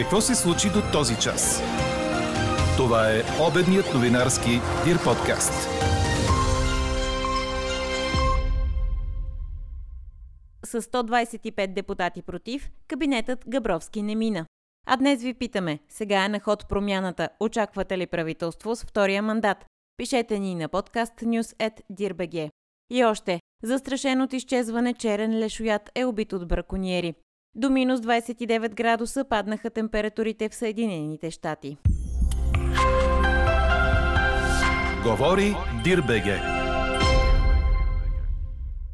Какво се случи до този час? Това е обедният новинарски Дир подкаст. С 125 депутати против, кабинетът Габровски не мина. А днес ви питаме, сега е на ход промяната. Очаквате ли правителство с втория мандат? Пишете ни на подкаст news.dirbg. И още, застрашен изчезване черен лешоят е убит от браконьери. До минус 29 градуса паднаха температурите в Съединените щати. Говори Дирбеге.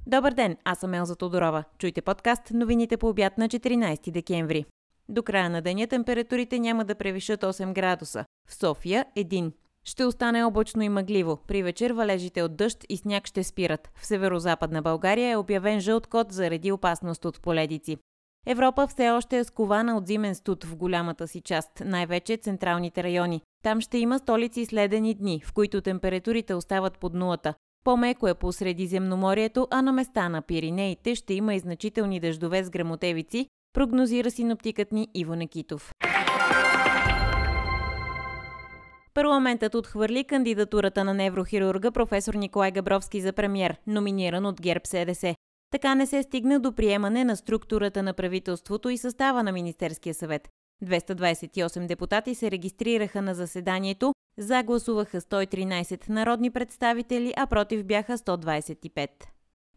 Добър ден, аз съм Елза Тодорова. Чуйте подкаст новините по обяд на 14 декември. До края на деня температурите няма да превишат 8 градуса. В София – 1. Ще остане облачно и мъгливо. При вечер валежите от дъжд и сняг ще спират. В северо-западна България е обявен жълт код заради опасност от поледици. Европа все още е скована от зимен студ в голямата си част, най-вече централните райони. Там ще има столици следени дни, в които температурите остават под нулата. По-меко е по Средиземноморието, а на места на Пиринеите ще има и значителни дъждове с грамотевици, прогнозира синоптикът ни Иво Некитов. Парламентът отхвърли кандидатурата на неврохирурга професор Николай Габровски за премьер, номиниран от ГЕРБ СДС. Така не се стигна до приемане на структурата на правителството и състава на Министерския съвет. 228 депутати се регистрираха на заседанието, за гласуваха 113 народни представители, а против бяха 125.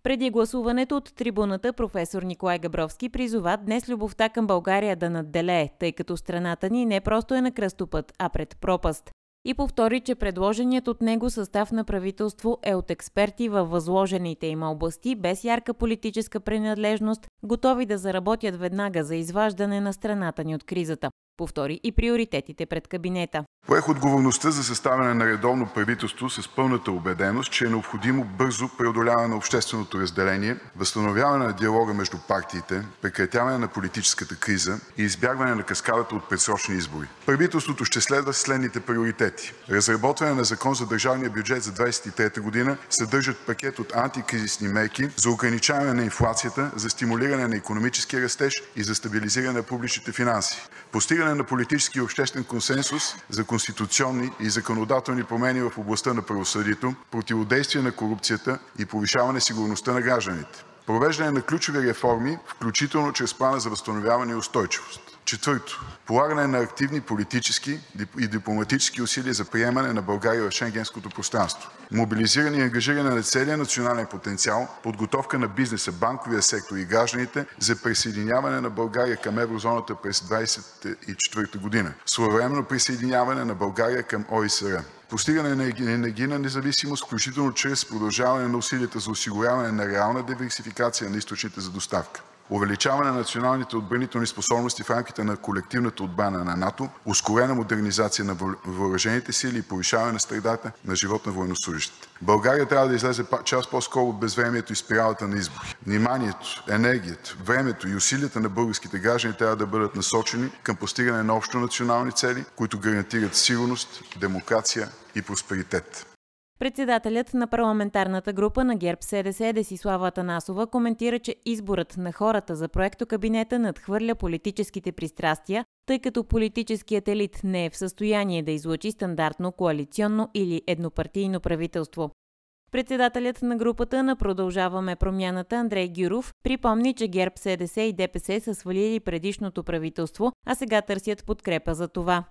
Преди гласуването от трибуната професор Николай Габровски призова днес любовта към България да надделее, тъй като страната ни не просто е на кръстопът, а пред пропаст и повтори, че предложеният от него състав на правителство е от експерти във възложените им области без ярка политическа принадлежност, готови да заработят веднага за изваждане на страната ни от кризата повтори и приоритетите пред кабинета. Поех отговорността за съставяне на редовно правителство с пълната убеденост, че е необходимо бързо преодоляване на общественото разделение, възстановяване на диалога между партиите, прекратяване на политическата криза и избягване на каскадата от предсрочни избори. Правителството ще следва следните приоритети. Разработване на закон за държавния бюджет за 2023 година съдържат пакет от антикризисни мерки за ограничаване на инфлацията, за стимулиране на економическия растеж и за стабилизиране на публичните финанси. Постигане на политически и обществен консенсус за конституционни и законодателни промени в областта на правосъдието, противодействие на корупцията и повишаване сигурността на гражданите. Провеждане на ключови реформи, включително чрез Плана за възстановяване и устойчивост. Четвърто, полагане на активни политически и дипломатически усилия за приемане на България в Шенгенското пространство. Мобилизиране и ангажиране на целия национален потенциал, подготовка на бизнеса, банковия сектор и гражданите за присъединяване на България към еврозоната през 2024 година. Своевременно присъединяване на България към ОИСР. Постигане на енергийна независимост, включително чрез продължаване на усилията за осигуряване на реална диверсификация на източните за доставка увеличаване на националните отбранителни способности в рамките на колективната отбрана на НАТО, ускорена модернизация на въоръжените сили и повишаване на средата на живот на военнослужещите. България трябва да излезе час по-скоро от безвремието и спиралата на избори. Вниманието, енергията, времето и усилията на българските граждани трябва да бъдат насочени към постигане на общо национални цели, които гарантират сигурност, демокрация и просперитет. Председателят на парламентарната група на ГЕРБ СДС Десислава Атанасова коментира, че изборът на хората за проекто кабинета надхвърля политическите пристрастия, тъй като политическият елит не е в състояние да излучи стандартно коалиционно или еднопартийно правителство. Председателят на групата на Продължаваме промяната Андрей Гюров припомни, че ГЕРБ, СДС и ДПС са свалили предишното правителство, а сега търсят подкрепа за това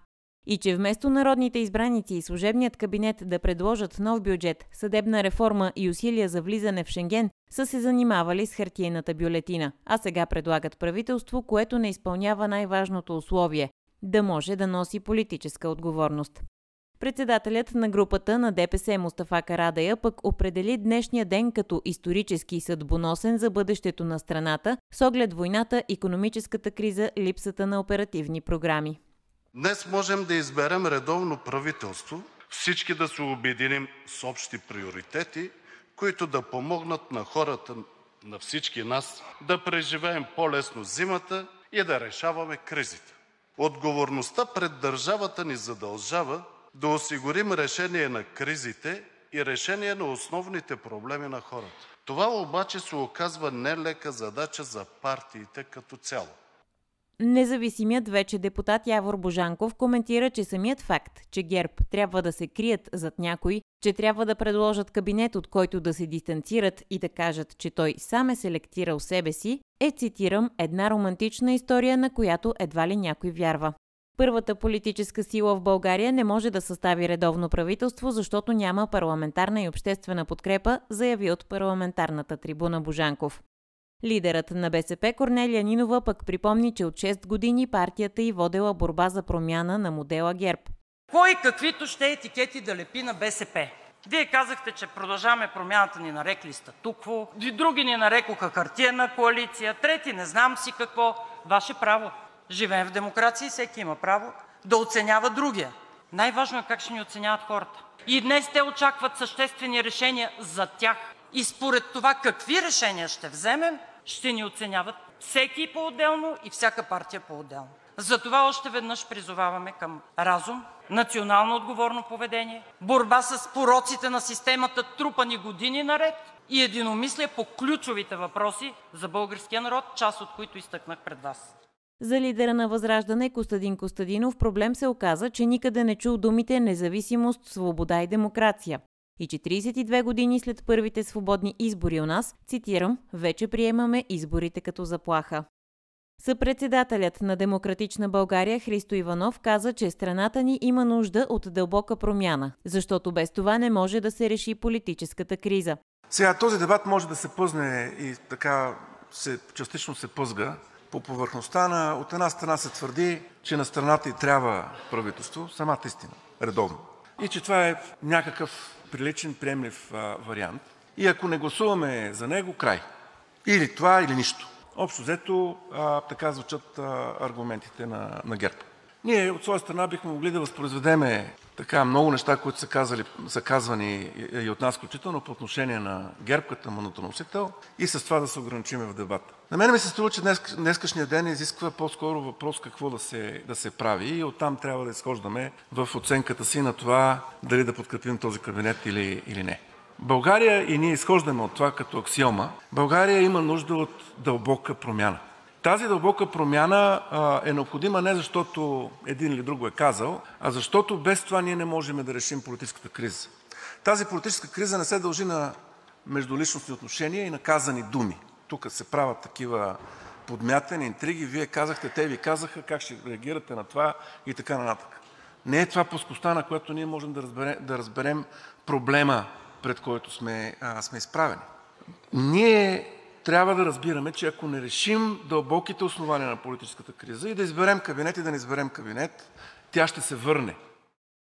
и че вместо народните избраници и служебният кабинет да предложат нов бюджет, съдебна реформа и усилия за влизане в Шенген, са се занимавали с хартиената бюлетина, а сега предлагат правителство, което не изпълнява най-важното условие – да може да носи политическа отговорност. Председателят на групата на ДПС Мустафа Карадая пък определи днешния ден като исторически съдбоносен за бъдещето на страната с оглед войната, економическата криза, липсата на оперативни програми. Днес можем да изберем редовно правителство, всички да се обединим с общи приоритети, които да помогнат на хората, на всички нас да преживеем по-лесно зимата и да решаваме кризите. Отговорността пред държавата ни задължава да осигурим решение на кризите и решение на основните проблеми на хората. Това обаче се оказва нелека задача за партиите като цяло. Независимият вече депутат Явор Божанков коментира, че самият факт, че ГЕРБ трябва да се крият зад някой, че трябва да предложат кабинет, от който да се дистанцират и да кажат, че той сам е селектирал себе си, е, цитирам, една романтична история, на която едва ли някой вярва. Първата политическа сила в България не може да състави редовно правителство, защото няма парламентарна и обществена подкрепа, заяви от парламентарната трибуна Божанков. Лидерът на БСП Корнелия Нинова пък припомни, че от 6 години партията й водела борба за промяна на модела ГЕРБ. Кой каквито ще етикети да лепи на БСП? Вие казахте, че продължаваме промяната ни нарекли статукво, други ни нарекоха хартиена коалиция, трети не знам си какво. Ваше право. Живеем в демокрация и всеки има право да оценява другия. Най-важно е как ще ни оценяват хората. И днес те очакват съществени решения за тях. И според това какви решения ще вземем, ще ни оценяват всеки по-отделно и всяка партия по-отделно. Затова още веднъж призоваваме към разум, национално отговорно поведение, борба с пороците на системата, трупани години наред, и единомислие по ключовите въпроси за българския народ, част от които изтъкнах пред Вас. За лидера на Възраждане Костадин Костадинов проблем се оказа, че никъде не чул думите независимост, свобода и демокрация. И че 32 години след първите свободни избори у нас, цитирам, вече приемаме изборите като заплаха. Съпредседателят на Демократична България Христо Иванов каза, че страната ни има нужда от дълбока промяна, защото без това не може да се реши политическата криза. Сега този дебат може да се пъзне и така се, частично се пъзга по повърхността на от една страна се твърди, че на страната й трябва правителство, самата истина, редовно. И че това е някакъв приличен, приемлив вариант. И ако не гласуваме за него, край. Или това, или нищо. Общо взето така звучат аргументите на, ГЕРБ. Ние от своя страна бихме могли да възпроизведеме така много неща, които са, казвани и, от нас, включително по отношение на ГЕРБ като манатоносител и с това да се ограничиме в дебата. На мен ми се струва, че днескашния ден изисква по-скоро въпрос какво да се, прави и оттам трябва да изхождаме в оценката си на това дали да подкрепим този кабинет или не. България, и ние изхождаме от това като аксиома, България има нужда от дълбока промяна. Тази дълбока промяна е необходима не защото един или друг го е казал, а защото без това ние не можем да решим политическата криза. Тази политическа криза не се дължи на междуличностни отношения и на казани думи. Тук се правят такива подмятани интриги. Вие казахте, те ви казаха, как ще реагирате на това и така нататък. Не е това плоскостта, на която ние можем да разберем, да разберем проблема, пред който сме, а, сме изправени. Ние трябва да разбираме, че ако не решим дълбоките основания на политическата криза и да изберем кабинет и да не изберем кабинет, тя ще се върне.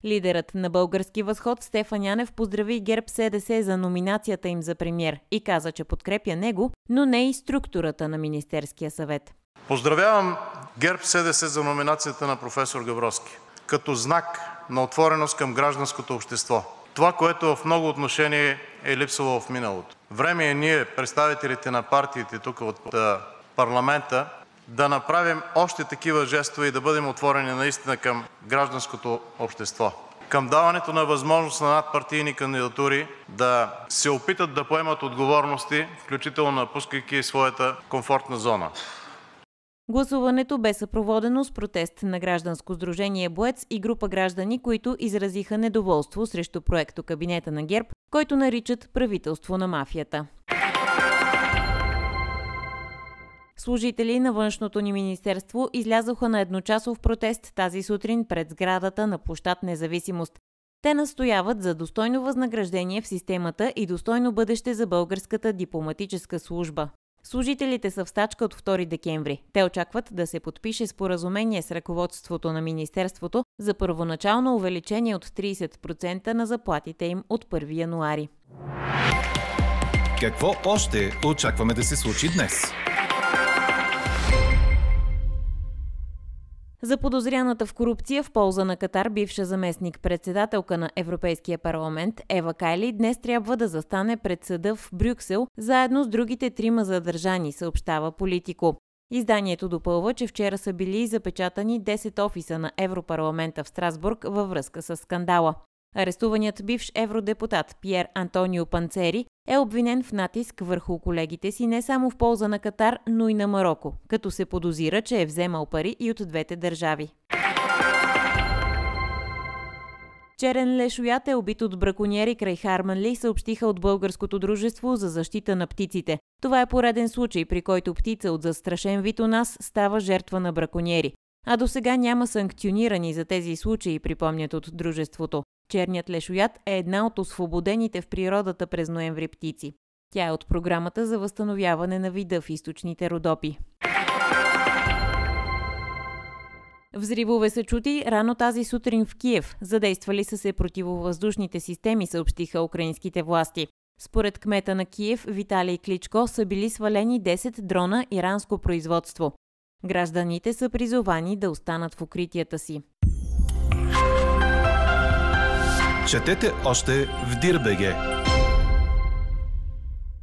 Лидерът на Български възход Стефан Янев поздрави ГЕРБ СДС за номинацията им за премьер и каза, че подкрепя него, но не и структурата на Министерския съвет. Поздравявам ГЕРБ СДС за номинацията на професор Габровски като знак на отвореност към гражданското общество. Това, което в много отношения е липсвало в миналото. Време е ние, представителите на партиите тук от парламента, да направим още такива жестове и да бъдем отворени наистина към гражданското общество, към даването на възможност на надпартийни кандидатури да се опитат да поемат отговорности, включително напускайки своята комфортна зона. Гласуването бе съпроводено с протест на гражданско сдружение Боец и група граждани, които изразиха недоволство срещу проекто кабинета на ГЕРБ, който наричат правителство на мафията. Служители на външното ни министерство излязоха на едночасов протест тази сутрин пред сградата на площад Независимост. Те настояват за достойно възнаграждение в системата и достойно бъдеще за българската дипломатическа служба. Служителите са в стачка от 2 декември. Те очакват да се подпише споразумение с ръководството на Министерството за първоначално увеличение от 30% на заплатите им от 1 януари. Какво още очакваме да се случи днес? За подозряната в корупция в полза на Катар бивша заместник председателка на Европейския парламент Ева Кайли днес трябва да застане пред съда в Брюксел заедно с другите трима задържани, съобщава Политико. Изданието допълва, че вчера са били запечатани 10 офиса на Европарламента в Страсбург във връзка с скандала. Арестуваният бивш евродепутат Пьер Антонио Панцери е обвинен в натиск върху колегите си не само в полза на Катар, но и на Марокко, като се подозира, че е вземал пари и от двете държави. Черен лешоят е убит от браконьери край Харманли, съобщиха от Българското дружество за защита на птиците. Това е пореден случай, при който птица от застрашен вид у нас става жертва на браконьери. А до сега няма санкционирани за тези случаи, припомнят от дружеството. Черният лешоят е една от освободените в природата през ноември птици. Тя е от програмата за възстановяване на вида в източните Родопи. Взривове са чути рано тази сутрин в Киев. Задействали са се противовъздушните системи, съобщиха украинските власти. Според кмета на Киев Виталий Кличко са били свалени 10 дрона иранско производство. Гражданите са призовани да останат в укритията си. Четете още в Дирбеге.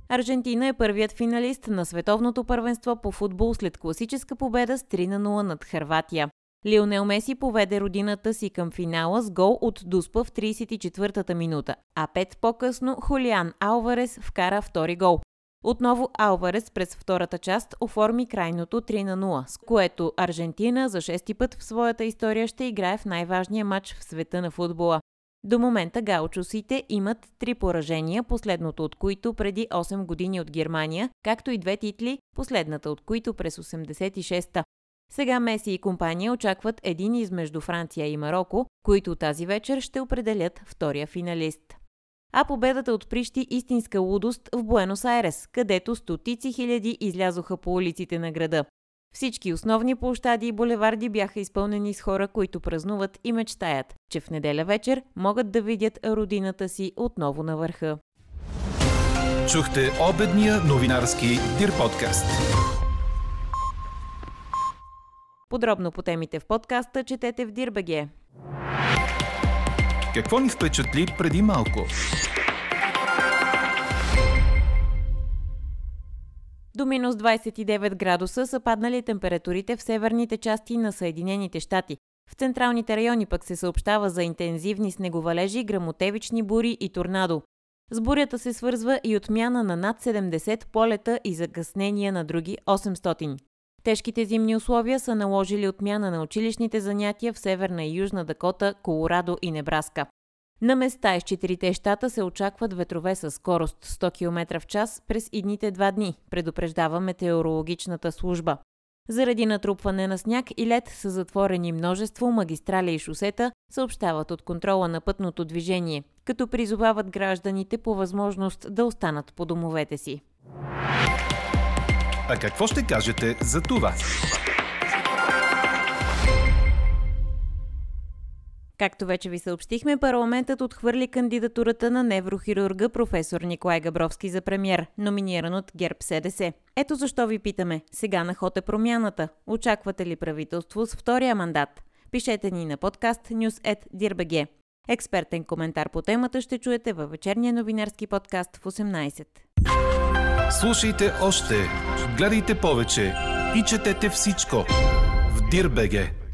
Аржентина е първият финалист на световното първенство по футбол след класическа победа с 3 на 0 над Харватия. Лионел Меси поведе родината си към финала с гол от Дуспа в 34-та минута, а пет по-късно Хулиан Алварес вкара втори гол. Отново Алварес през втората част оформи крайното 3 на 0, с което Аржентина за шести път в своята история ще играе в най-важния матч в света на футбола. До момента гаучосите имат три поражения, последното от които преди 8 години от Германия, както и две титли, последната от които през 86-та. Сега Меси и компания очакват един измежду Франция и Марокко, които тази вечер ще определят втория финалист. А победата отприщи истинска лудост в Буенос Айрес, където стотици хиляди излязоха по улиците на града. Всички основни площади и булеварди бяха изпълнени с хора, които празнуват и мечтаят, че в неделя вечер могат да видят родината си отново на върха. Чухте обедния новинарски Дир подкаст. Подробно по темите в подкаста четете в Дирбеге. Какво ни впечатли преди малко? До минус 29 градуса са паднали температурите в северните части на Съединените щати. В централните райони пък се съобщава за интензивни снеговалежи, грамотевични бури и торнадо. С бурята се свързва и отмяна на над 70 полета и закъснения на други 800. Тежките зимни условия са наложили отмяна на училищните занятия в Северна и Южна Дакота, Колорадо и Небраска. На места из четирите щата се очакват ветрове с скорост 100 км в час през идните два дни, предупреждава метеорологичната служба. Заради натрупване на сняг и лед са затворени множество магистрали и шосета, съобщават от контрола на пътното движение, като призовават гражданите по възможност да останат по домовете си. А какво ще кажете за това? Както вече ви съобщихме, парламентът отхвърли кандидатурата на неврохирурга професор Николай Габровски за премьер, номиниран от ГЕРБ СДС. Ето защо ви питаме. Сега на ход е промяната. Очаквате ли правителство с втория мандат? Пишете ни на подкаст news.dirbg. Експертен коментар по темата ще чуете във вечерния новинарски подкаст в 18. Слушайте още, гледайте повече и четете всичко в Дирбеге.